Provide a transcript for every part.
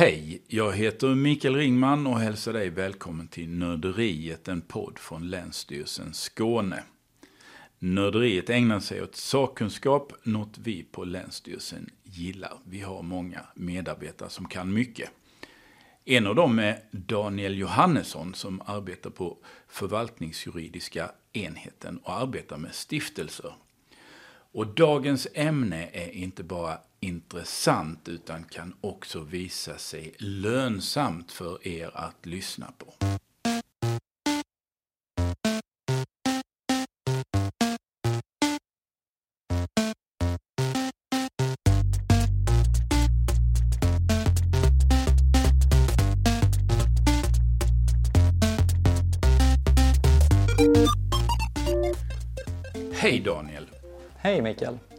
Hej, jag heter Mikael Ringman och hälsar dig välkommen till Nörderiet, en podd från Länsstyrelsen Skåne. Nörderiet ägnar sig åt sakkunskap, något vi på Länsstyrelsen gillar. Vi har många medarbetare som kan mycket. En av dem är Daniel Johannesson som arbetar på förvaltningsjuridiska enheten och arbetar med stiftelser. Och dagens ämne är inte bara intressant utan kan också visa sig lönsamt för er att lyssna på. Hej Daniel! Hej Mikael!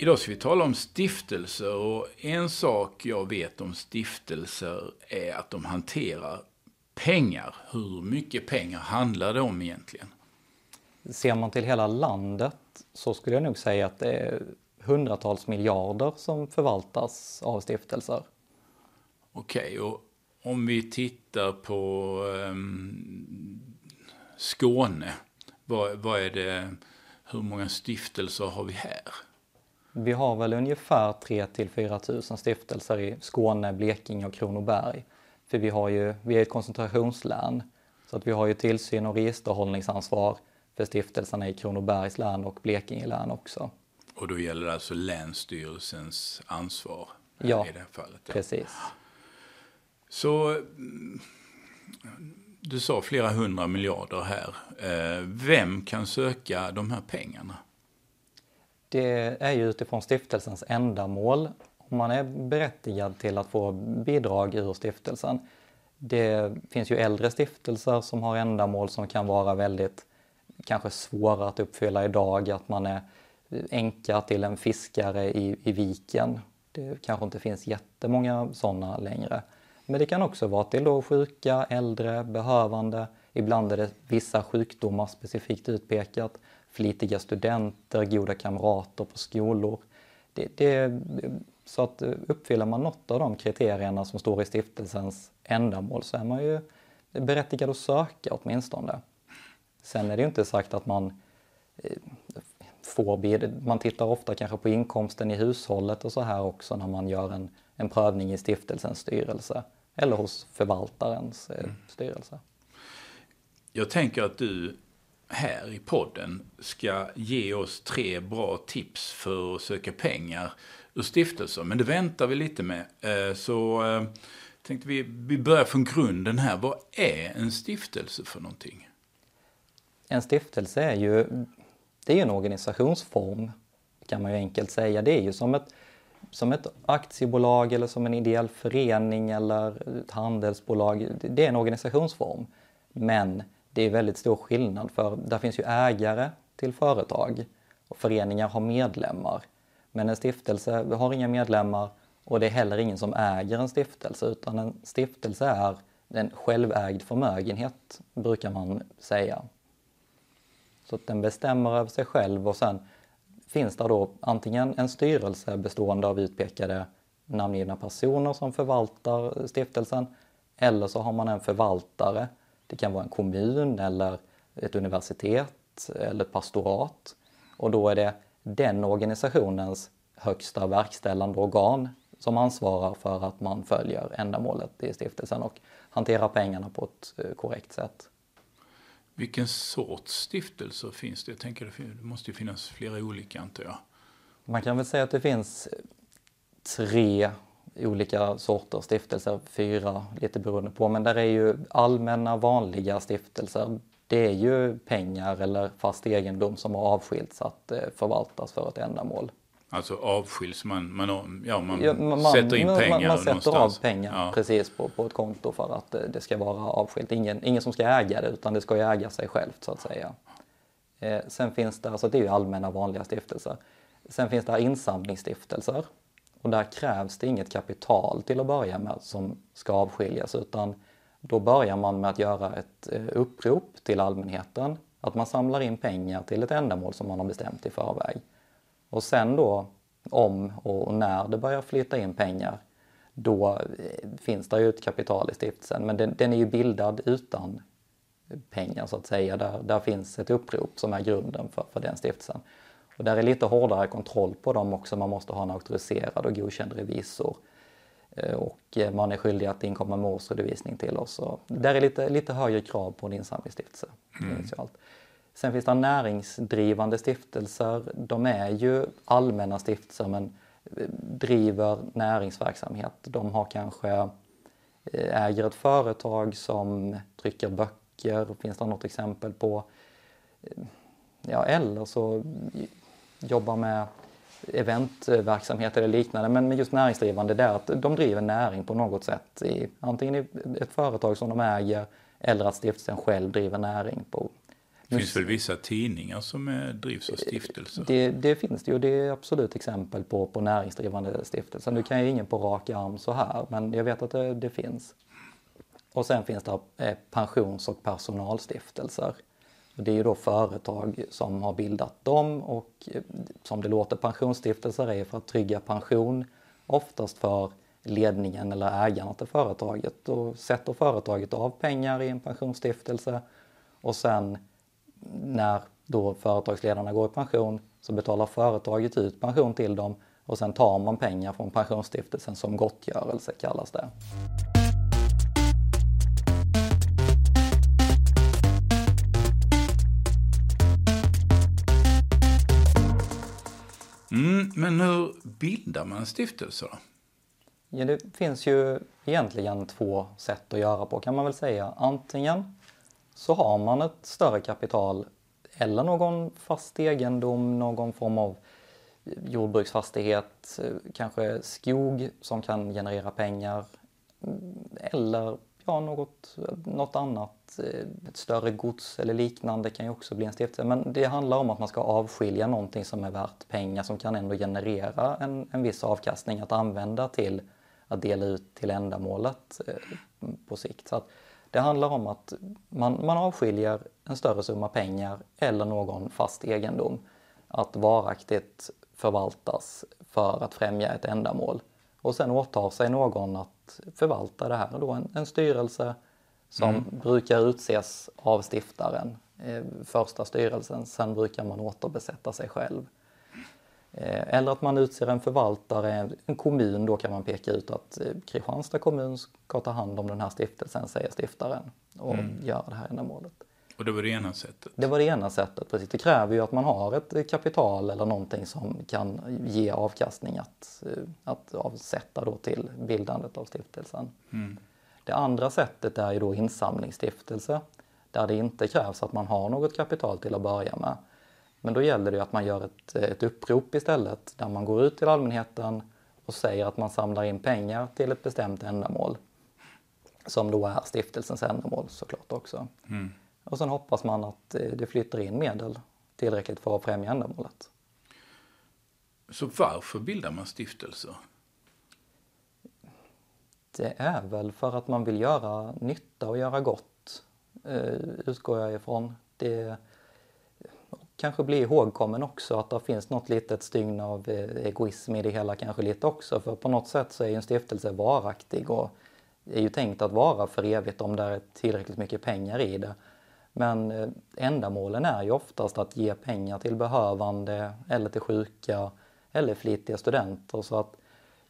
Idag ska vi tala om stiftelser och en sak jag vet om stiftelser är att de hanterar pengar. Hur mycket pengar handlar det om egentligen? Ser man till hela landet så skulle jag nog säga att det är hundratals miljarder som förvaltas av stiftelser. Okej, och om vi tittar på um, Skåne, vad, vad är det, hur många stiftelser har vi här? Vi har väl ungefär 3 till 4 000 stiftelser i Skåne, Blekinge och Kronoberg. För vi, har ju, vi är ett koncentrationslän. Så att vi har ju tillsyn och registerhållningsansvar för stiftelserna i Kronobergs län och Blekinge län också. Och då gäller det alltså Länsstyrelsens ansvar ja, i det här fallet? Ja, precis. Så mm, du sa flera hundra miljarder här. Eh, vem kan söka de här pengarna? Det är ju utifrån stiftelsens ändamål. Om man är berättigad till att få bidrag ur stiftelsen. Det finns ju äldre stiftelser som har ändamål som kan vara väldigt kanske svåra att uppfylla idag. Att man är änka till en fiskare i, i viken. Det kanske inte finns jättemånga sådana längre. Men det kan också vara till då sjuka, äldre, behövande. Ibland är det vissa sjukdomar specifikt utpekat flitiga studenter, goda kamrater på skolor. Det, det, så att uppfyller man något av de kriterierna som står i stiftelsens ändamål så är man ju berättigad att söka åtminstone. Sen är det ju inte sagt att man eh, får Man tittar ofta kanske på inkomsten i hushållet och så här också när man gör en, en prövning i stiftelsens styrelse eller hos förvaltarens eh, mm. styrelse. Jag tänker att du här i podden ska ge oss tre bra tips för att söka pengar ur stiftelser. Men det väntar vi lite med. Eh, så eh, tänkte vi, vi börjar från grunden här. Vad är en stiftelse för någonting? En stiftelse är ju, det är en organisationsform kan man ju enkelt säga. Det är ju som ett, som ett aktiebolag eller som en ideell förening eller ett handelsbolag. Det är en organisationsform. Men det är väldigt stor skillnad för där finns ju ägare till företag och föreningar har medlemmar. Men en stiftelse har inga medlemmar och det är heller ingen som äger en stiftelse utan en stiftelse är en självägd förmögenhet brukar man säga. Så att den bestämmer över sig själv och sen finns det då antingen en styrelse bestående av utpekade namngivna personer som förvaltar stiftelsen eller så har man en förvaltare det kan vara en kommun eller ett universitet eller ett pastorat. Och då är det den organisationens högsta verkställande organ som ansvarar för att man följer ändamålet i stiftelsen och hanterar pengarna på ett eh, korrekt sätt. Vilken sorts stiftelser finns det? Jag tänker det måste ju finnas flera olika antar jag. Man kan väl säga att det finns tre olika sorters stiftelser, fyra lite beroende på. Men där är ju allmänna vanliga stiftelser. Det är ju pengar eller fast egendom som har avskilts att eh, förvaltas för ett ändamål. Alltså avskiljs, man, man, ja, man, ja, man sätter in pengar Man, man sätter någonstans. av pengar ja. precis på, på ett konto för att eh, det ska vara avskilt. Ingen, ingen som ska äga det utan det ska ju äga sig självt så att säga. Eh, sen finns det, alltså det är ju allmänna vanliga stiftelser. Sen finns det insamlingsstiftelser och där krävs det inget kapital till att börja med som ska avskiljas utan då börjar man med att göra ett eh, upprop till allmänheten att man samlar in pengar till ett ändamål som man har bestämt i förväg. Och sen då om och när det börjar flytta in pengar då eh, finns det ju ett kapital i stiftelsen. Men den, den är ju bildad utan pengar så att säga. Där, där finns ett upprop som är grunden för, för den stiftelsen. Och där är lite hårdare kontroll på dem också. Man måste ha en auktoriserad och godkänd revisor. Eh, och man är skyldig att inkomma med årsredovisning till oss. Och där är lite, lite högre krav på en insamlingsstiftelse. Mm. Initialt. Sen finns det näringsdrivande stiftelser. De är ju allmänna stiftelser men driver näringsverksamhet. De har kanske eh, äger ett företag som trycker böcker, finns det något exempel på. Eh, ja, eller så jobbar med eventverksamhet eller liknande. Men just näringsdrivande det är att de driver näring på något sätt. I, antingen i ett företag som de äger eller att stiftelsen själv driver näring på det finns väl vissa tidningar som är, drivs av stiftelser? Det, det, finns det ju. Det är absolut exempel på, på näringsdrivande stiftelser. Nu kan jag ingen på rak arm så här, men jag vet att det, det finns. Och sen finns det eh, pensions och personalstiftelser. Det är ju då företag som har bildat dem och eh, som det låter pensionsstiftelser är för att trygga pension, oftast för ledningen eller ägarna till företaget. Då sätter företaget av pengar i en pensionsstiftelse och sen när då företagsledarna går i pension så betalar företaget ut pension till dem och sen tar man pengar från pensionsstiftelsen som gottgörelse kallas det. Mm, men hur bildar man stiftelser? Ja, det finns ju egentligen två sätt att göra på kan man väl säga. Antingen så har man ett större kapital eller någon fast egendom, någon form av jordbruksfastighet, kanske skog som kan generera pengar eller ja, något, något annat, eh, ett större gods eller liknande kan ju också bli en stiftelse. Men det handlar om att man ska avskilja någonting som är värt pengar som kan ändå generera en, en viss avkastning att använda till att dela ut till ändamålet eh, på sikt. Så att det handlar om att man, man avskiljer en större summa pengar eller någon fast egendom att varaktigt förvaltas för att främja ett ändamål. Och sen åtar sig någon att förvalta det här. Då en, en styrelse som mm. brukar utses av stiftaren, eh, första styrelsen. Sen brukar man återbesätta sig själv. Eh, eller att man utser en förvaltare, en kommun, då kan man peka ut att eh, Kristianstad kommun ska ta hand om den här stiftelsen, säger stiftaren, och mm. göra det här ändamålet. Och det var det ena sättet? Det var det ena sättet, precis. Det kräver ju att man har ett kapital eller någonting som kan ge avkastning att, eh, att avsätta då till bildandet av stiftelsen. Mm. Det andra sättet är ju då insamlingsstiftelse, där det inte krävs att man har något kapital till att börja med. Men då gäller det att man gör ett, ett upprop istället där man går ut till allmänheten och säger att man samlar in pengar till ett bestämt ändamål. Som då är stiftelsens ändamål såklart också. Mm. Och sen hoppas man att eh, det flyttar in medel tillräckligt för att främja ändamålet. Så varför bildar man stiftelser? Det är väl för att man vill göra nytta och göra gott, eh, utgår jag ifrån. Det, kanske bli ihågkommen också, att det finns något litet stygn av eh, egoism i det hela kanske lite också. För på något sätt så är ju en stiftelse varaktig och är ju tänkt att vara för evigt om det är tillräckligt mycket pengar i det. Men eh, ändamålen är ju oftast att ge pengar till behövande eller till sjuka eller flitiga studenter. Så att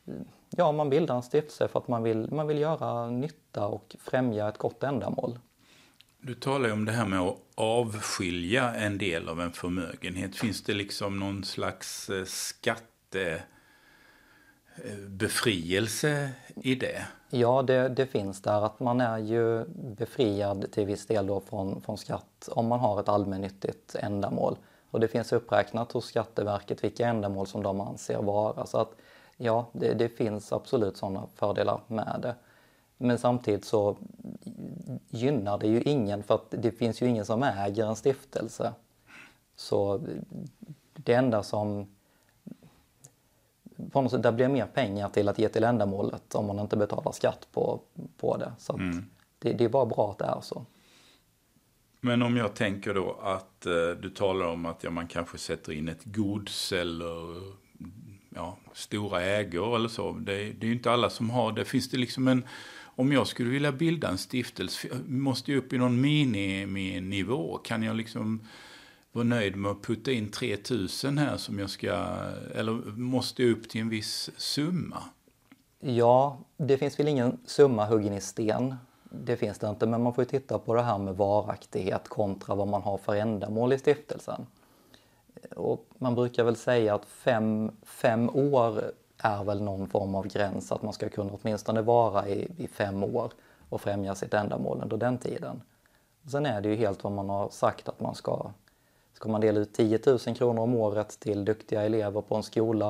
eh, ja, man bildar en stiftelse för att man vill, man vill göra nytta och främja ett gott ändamål. Du talar ju om det här med att avskilja en del av en förmögenhet. Finns det liksom någon slags eh, skattebefrielse i det? Ja, det, det, finns där. att Man är ju befriad till viss del då från, från skatt om man har ett allmännyttigt ändamål. Och det finns uppräknat hos Skatteverket vilka ändamål som de anser vara. Så att ja, det, det finns absolut sådana fördelar med det. Men samtidigt så gynnar det ju ingen för att det finns ju ingen som äger en stiftelse. Så det enda som på något sätt, där blir mer pengar till att ge till ändamålet om man inte betalar skatt på, på det. Så mm. det, det, är bara bra att det är så. Men om jag tänker då att eh, du talar om att ja, man kanske sätter in ett gods eller ja, stora ägor eller så. Det, det är ju inte alla som har det. Finns det liksom en, om jag skulle vilja bilda en stiftelse, måste jag upp i någon miniminivå? Kan jag liksom vara nöjd med att putta in 3000 här som jag ska, eller måste jag upp till en viss summa? Ja, det finns väl ingen summa huggen i sten. Det finns det inte, men man får ju titta på det här med varaktighet kontra vad man har för ändamål i stiftelsen. Och man brukar väl säga att fem, fem år är väl någon form av gräns, att man ska kunna åtminstone vara i, i fem år och främja sitt ändamål under den tiden. Sen är det ju helt vad man har sagt att man ska. Ska man dela ut 10 000 kronor om året till duktiga elever på en skola,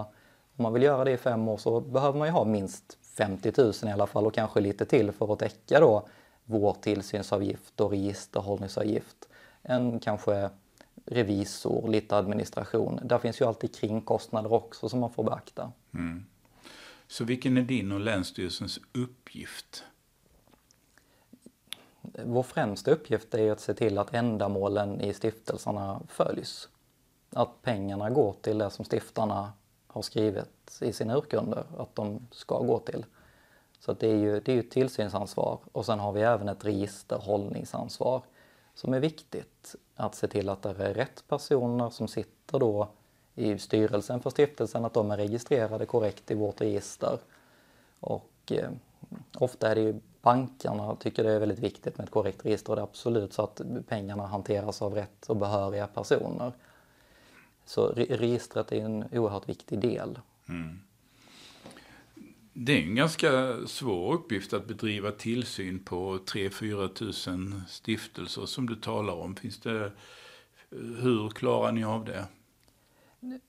om man vill göra det i fem år så behöver man ju ha minst 50 000 i alla fall och kanske lite till för att täcka då vår tillsynsavgift och registerhållningsavgift. En kanske revisor, lite administration. Där finns ju alltid kringkostnader också som man får beakta. Mm. Så vilken är din och Länsstyrelsens uppgift? Vår främsta uppgift är att se till att ändamålen i stiftelserna följs. Att pengarna går till det som stiftarna har skrivit i sina urkunder att de ska gå till. Så det är ju det är ju ett tillsynsansvar och sen har vi även ett registerhållningsansvar som är viktigt. Att se till att det är rätt personer som sitter då i styrelsen för stiftelsen, att de är registrerade korrekt i vårt register. Och eh, ofta är det ju bankerna tycker det är väldigt viktigt med ett korrekt register det är absolut så att pengarna hanteras av rätt och behöriga personer. Så registret är en oerhört viktig del. Mm. Det är en ganska svår uppgift att bedriva tillsyn på 3-4 tusen stiftelser som du talar om. Finns det, hur klarar ni av det?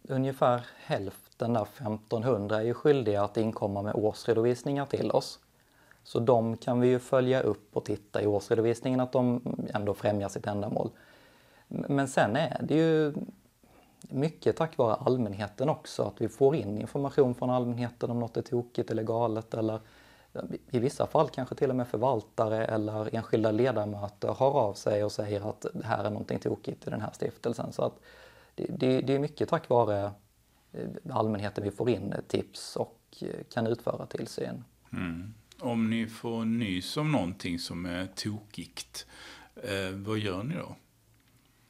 Ungefär hälften, där 1500, är ju skyldiga att inkomma med årsredovisningar till oss. Så de kan vi ju följa upp och titta i årsredovisningen att de ändå främjar sitt ändamål. Men sen är det ju mycket tack vare allmänheten också, att vi får in information från allmänheten om något är tokigt eller galet eller i vissa fall kanske till och med förvaltare eller enskilda ledamöter hör av sig och säger att det här är någonting tokigt i den här stiftelsen. Så att det, det, det är mycket tack vare eh, allmänheten vi får in tips och eh, kan utföra tillsyn. Mm. Om ni får nys om någonting som är tokigt, eh, vad gör ni då?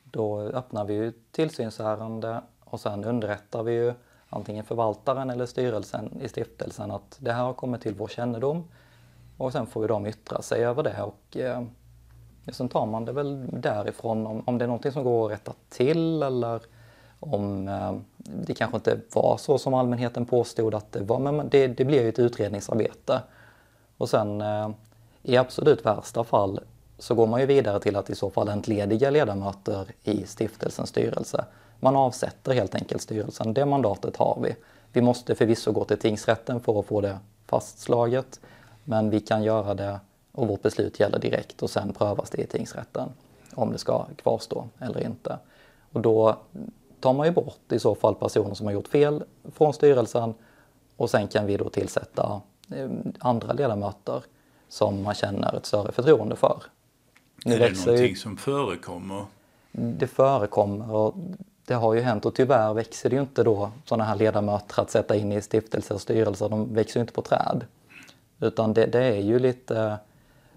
Då öppnar vi ju tillsynsärende och sen underrättar vi ju antingen förvaltaren eller styrelsen i stiftelsen att det här har kommit till vår kännedom. Och sen får ju de yttra sig över det och eh, sen tar man det väl därifrån om, om det är någonting som går att rätta till eller om eh, det kanske inte var så som allmänheten påstod att det var. Men det, det blir ju ett utredningsarbete. Och sen eh, i absolut värsta fall så går man ju vidare till att i så fall entlediga ledamöter i stiftelsens styrelse. Man avsätter helt enkelt styrelsen. Det mandatet har vi. Vi måste förvisso gå till tingsrätten för att få det fastslaget. Men vi kan göra det och vårt beslut gäller direkt och sen prövas det i tingsrätten om det ska kvarstå eller inte. Och då tar man ju bort i så fall personer som har gjort fel från styrelsen och sen kan vi då tillsätta andra ledamöter som man känner ett större förtroende för. Nu är det någonting ju... som förekommer? Det förekommer och det har ju hänt och tyvärr växer det ju inte då sådana här ledamöter att sätta in i stiftelser och styrelser. De växer ju inte på träd. Utan det, det är ju lite,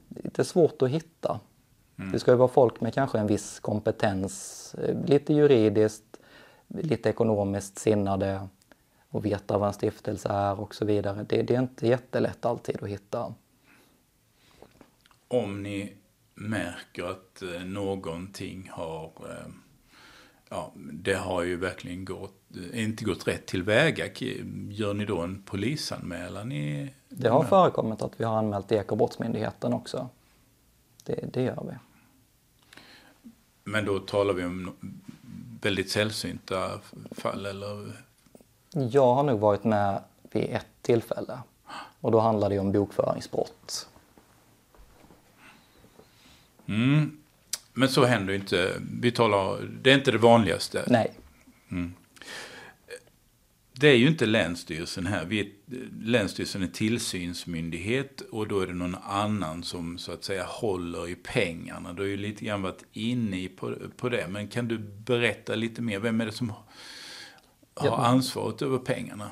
lite svårt att hitta. Mm. Det ska ju vara folk med kanske en viss kompetens, lite juridiskt, lite ekonomiskt sinnade och veta vad en stiftelse är och så vidare. Det, det är inte jättelätt alltid att hitta. Om ni märker att eh, någonting har eh, ja, det har ju verkligen gått, eh, inte gått rätt tillväga. Gör ni då en polisanmälan? I det har förekommit att vi har anmält Ekobrottsmyndigheten också. Det, det gör vi. Men då talar vi om väldigt sällsynta fall eller? Jag har nog varit med vid ett tillfälle och då handlar det om bokföringsbrott. Mm. Men så händer inte. Vi talar, det är inte det vanligaste. Nej. Mm. Det är ju inte Länsstyrelsen här. Vi, länsstyrelsen är tillsynsmyndighet och då är det någon annan som så att säga håller i pengarna. Du har ju lite grann varit inne på, på det. Men kan du berätta lite mer? Vem är det som har ansvaret över pengarna?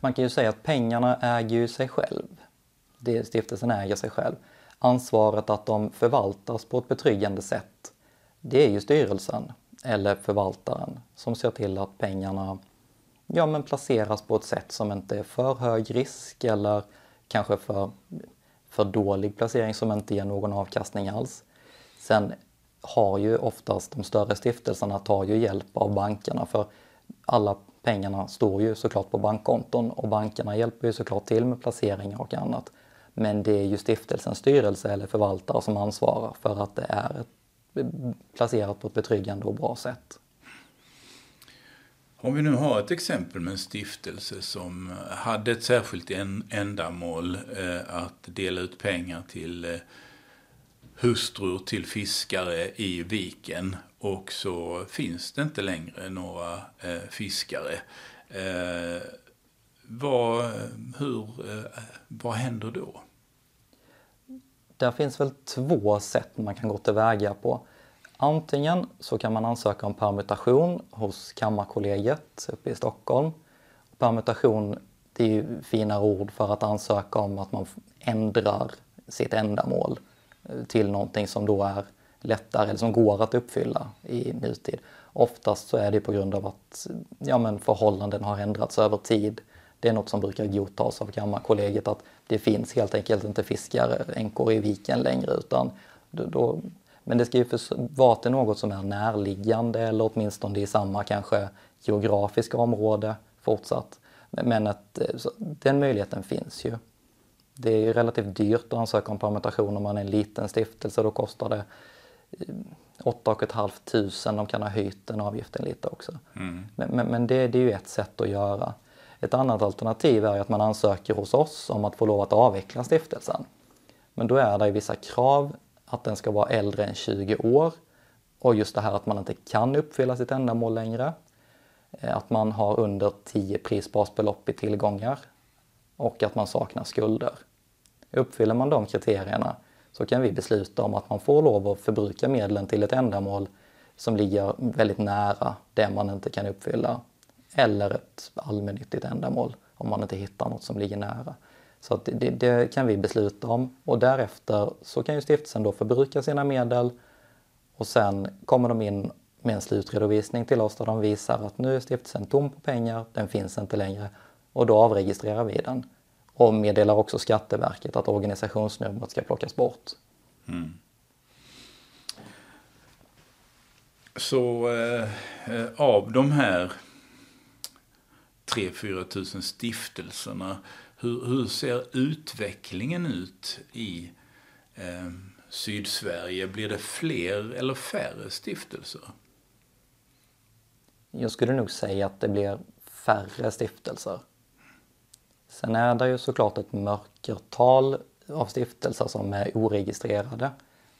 Man kan ju säga att pengarna äger ju sig själv. Det, stiftelsen äger sig själv. Ansvaret att de förvaltas på ett betryggande sätt, det är ju styrelsen eller förvaltaren som ser till att pengarna ja, men placeras på ett sätt som inte är för hög risk eller kanske för, för dålig placering som inte ger någon avkastning alls. Sen har ju oftast de större stiftelserna tar ju hjälp av bankerna för alla pengarna står ju såklart på bankkonton och bankerna hjälper ju såklart till med placeringar och annat. Men det är ju stiftelsens styrelse eller förvaltare som ansvarar för att det är ett, placerat på ett betryggande och bra sätt. Om vi nu har ett exempel med en stiftelse som hade ett särskilt ändamål eh, att dela ut pengar till eh, hustrur till fiskare i viken och så finns det inte längre några eh, fiskare. Eh, vad, hur, eh, vad händer då? Där finns väl två sätt man kan gå tillväga på. Antingen så kan man ansöka om permutation hos Kammarkollegiet uppe i Stockholm. Permutation det är ju fina ord för att ansöka om att man ändrar sitt ändamål till någonting som då är lättare eller som går att uppfylla i nutid. Oftast så är det på grund av att ja, men förhållanden har ändrats över tid. Det är något som brukar godtas av Kammarkollegiet att det finns helt enkelt inte fiskaränkor i viken längre utan då, men det ska ju vara till något som är närliggande eller åtminstone i samma kanske geografiska område fortsatt. Men att, den möjligheten finns ju. Det är relativt dyrt att ansöka om permutation om man är en liten stiftelse. Då kostar det 8 500. De kan ha höjt den avgiften lite också. Mm. Men, men, men det, det, är ju ett sätt att göra. Ett annat alternativ är att man ansöker hos oss om att få lov att avveckla stiftelsen. Men då är det vissa krav att den ska vara äldre än 20 år och just det här att man inte kan uppfylla sitt ändamål längre. Eh, att man har under 10 prisbasbelopp i tillgångar och att man saknar skulder. Uppfyller man de kriterierna så kan vi besluta om att man får lov att förbruka medlen till ett ändamål som ligger väldigt nära det man inte kan uppfylla. Eller ett allmännyttigt ändamål om man inte hittar något som ligger nära. Så det, det, kan vi besluta om och därefter så kan ju stiftelsen då förbruka sina medel och sen kommer de in med en slutredovisning till oss där de visar att nu är stiftelsen tom på pengar, den finns inte längre och då avregistrerar vi den och meddelar också Skatteverket att organisationsnumret ska plockas bort. Mm. Så eh, eh av de här 3-4 tusen stiftelserna, hur, hur, ser utvecklingen ut i eh, Sydsverige? Blir det fler eller färre stiftelser? Jag skulle nog säga att det blir färre stiftelser. Sen är det ju såklart ett mörkertal av stiftelser som är oregistrerade.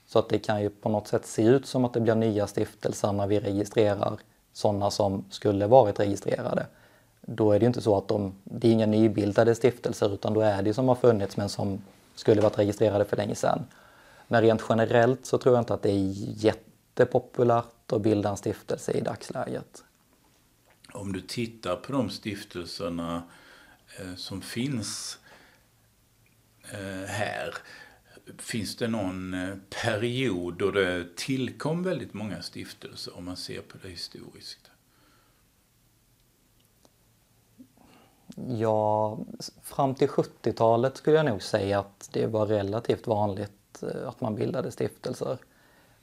Så att det kan ju på något sätt se ut som att det blir nya stiftelser när vi registrerar sådana som skulle varit registrerade. Då är det ju inte så att de, det är inga nybildade stiftelser utan då är det som har funnits men som skulle varit registrerade för länge sedan. Men rent generellt så tror jag inte att det är jättepopulärt att bilda en stiftelse i dagsläget. Om du tittar på de stiftelserna Eh, som finns eh, här. Finns det någon eh, period då det tillkom väldigt många stiftelser om man ser på det historiskt? Ja, fram till 70-talet skulle jag nog säga att det var relativt vanligt att man bildade stiftelser.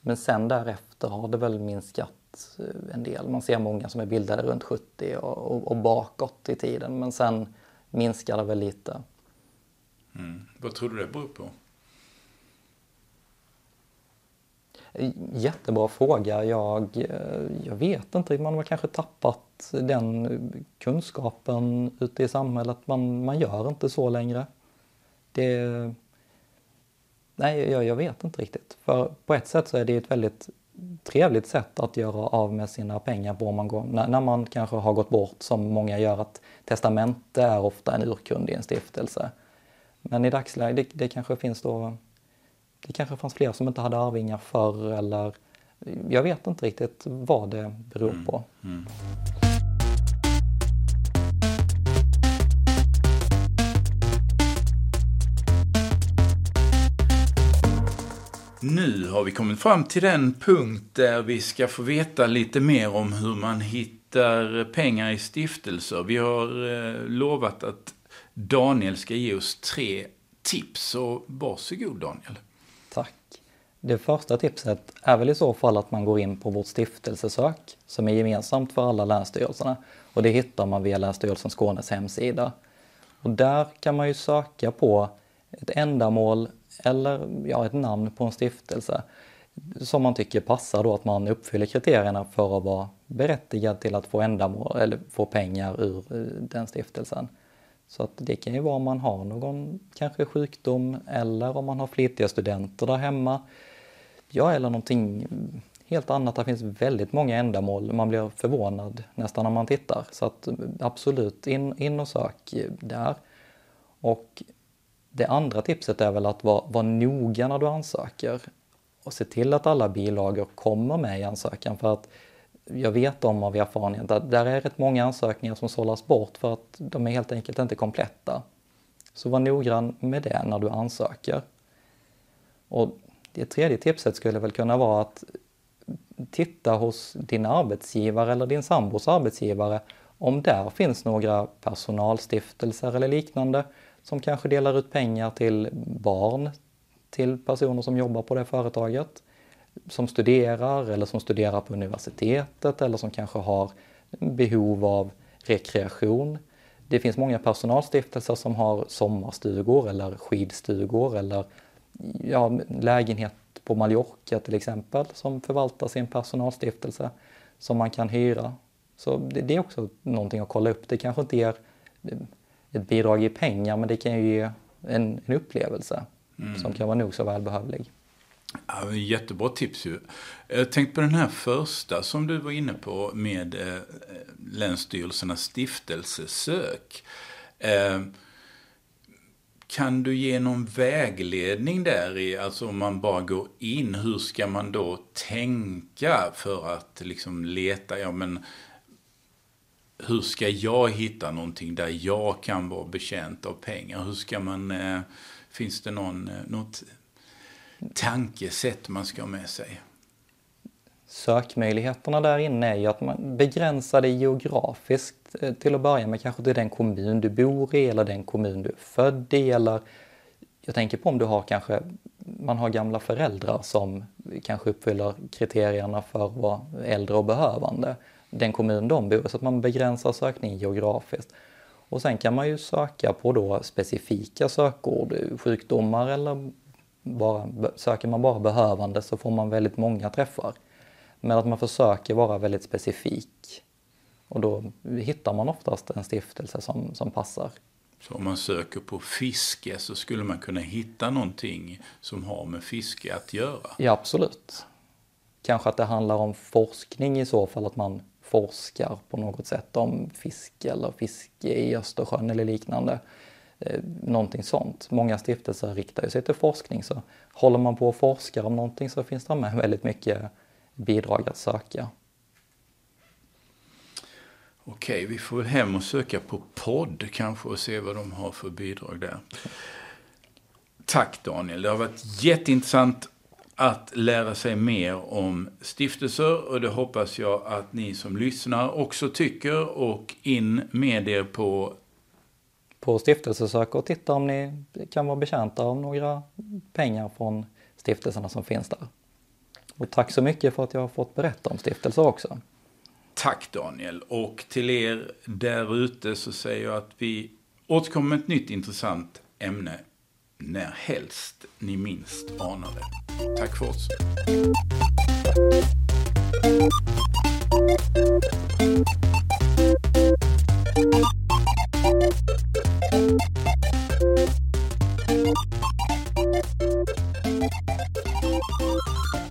Men sen därefter har det väl minskat en del. Man ser många som är bildade runt 70 och, och, och bakåt i tiden. Men sen minskar det väl lite. Mm. Vad tror du det beror på? Jättebra fråga. Jag, jag vet inte, man har kanske tappat den kunskapen ute i samhället. Man, man gör inte så längre. Det, nej, jag, jag vet inte riktigt. För på ett sätt så är det ett väldigt trevligt sätt att göra av med sina pengar på man går, när, när, man kanske har gått bort som många gör att testamente är ofta en urkund i en stiftelse. Men i dagsläget, det, det kanske finns då, det kanske fanns fler som inte hade arvingar förr eller jag vet inte riktigt vad det beror mm, på. Mm. Nu har vi kommit fram till den punkt där vi ska få veta lite mer om hur man hittar pengar i stiftelser. Vi har eh, lovat att Daniel ska ge oss tre tips, så varsågod Daniel. Tack. Det första tipset är väl i så fall att man går in på vårt stiftelsesök som är gemensamt för alla länsstyrelserna och det hittar man via Länsstyrelsen Skånes hemsida. Och där kan man ju söka på ett ändamål eller ja, ett namn på en stiftelse som man tycker passar då att man uppfyller kriterierna för att vara berättigad till att få ändamål eller få pengar ur eh, den stiftelsen. Så att det kan ju vara om man har någon kanske sjukdom eller om man har flitiga studenter där hemma. Ja, eller någonting helt annat. Det finns väldigt många ändamål. Man blir förvånad nästan när man tittar. Så att eh, absolut, in, in och sök där. Och det andra tipset är väl att vara, vara noga när du ansöker och se till att alla bilagor kommer med i ansökan för att jag vet om av erfarenhet att där är rätt många ansökningar som sållas bort för att de är helt enkelt inte kompletta. Så var noggrann med det när du ansöker. Och det tredje tipset skulle väl kunna vara att titta hos din arbetsgivare eller din sambos arbetsgivare om där finns några personalstiftelser eller liknande som kanske delar ut pengar till barn till personer som jobbar på det företaget, som studerar eller som studerar på universitetet eller som kanske har behov av rekreation. Det finns många personalstiftelser som har sommarstugor eller skidstugor eller ja, lägenhet på Mallorca till exempel som förvaltar sin personalstiftelse som man kan hyra. Så det, det är också någonting att kolla upp. Det kanske inte ger ett bidrag i pengar men det kan ju ge en, en upplevelse mm. som kan vara nog så välbehövlig. Ja, jättebra tips ju. Jag tänkte på den här första som du var inne på med eh, Länsstyrelsernas stiftelsesök. Eh, kan du ge någon vägledning där i, alltså om man bara går in, hur ska man då tänka för att liksom leta, ja men hur ska jag hitta någonting där jag kan vara betjänt av pengar? Hur ska man, eh, finns det någon, eh, något tankesätt man ska ha med sig? Sökmöjligheterna där inne är ju att man begränsar det geografiskt eh, till att börja med, kanske till den kommun du bor i eller den kommun du är född i eller jag tänker på om du har kanske, man har gamla föräldrar som kanske uppfyller kriterierna för att vara äldre och behövande den kommun de bor i, så att man begränsar sökningen geografiskt. Och sen kan man ju söka på då specifika sökord, sjukdomar eller bara, söker man bara behövande så får man väldigt många träffar. Men att man försöker vara väldigt specifik. Och då hittar man oftast en stiftelse som, som passar. Så om man söker på fiske så skulle man kunna hitta någonting som har med fiske att göra? Ja, absolut. Kanske att det handlar om forskning i så fall, att man forskar på något sätt om fiske eller fiske i Östersjön eller liknande. Eh, någonting sånt. Många stiftelser riktar sig till forskning så håller man på och forskar om någonting så finns det med väldigt mycket bidrag att söka. Okej, vi får väl hem och söka på podd kanske och se vad de har för bidrag där. Tack Daniel, det har varit jätteintressant att lära sig mer om stiftelser och det hoppas jag att ni som lyssnar också tycker och in med er på på stiftelsesök och titta om ni kan vara betjänta av några pengar från stiftelserna som finns där. Och tack så mycket för att jag har fått berätta om stiftelser också. Tack Daniel och till er där ute så säger jag att vi återkommer med ett nytt intressant ämne när helst ni minst anar det. Tack för oss. Thank you.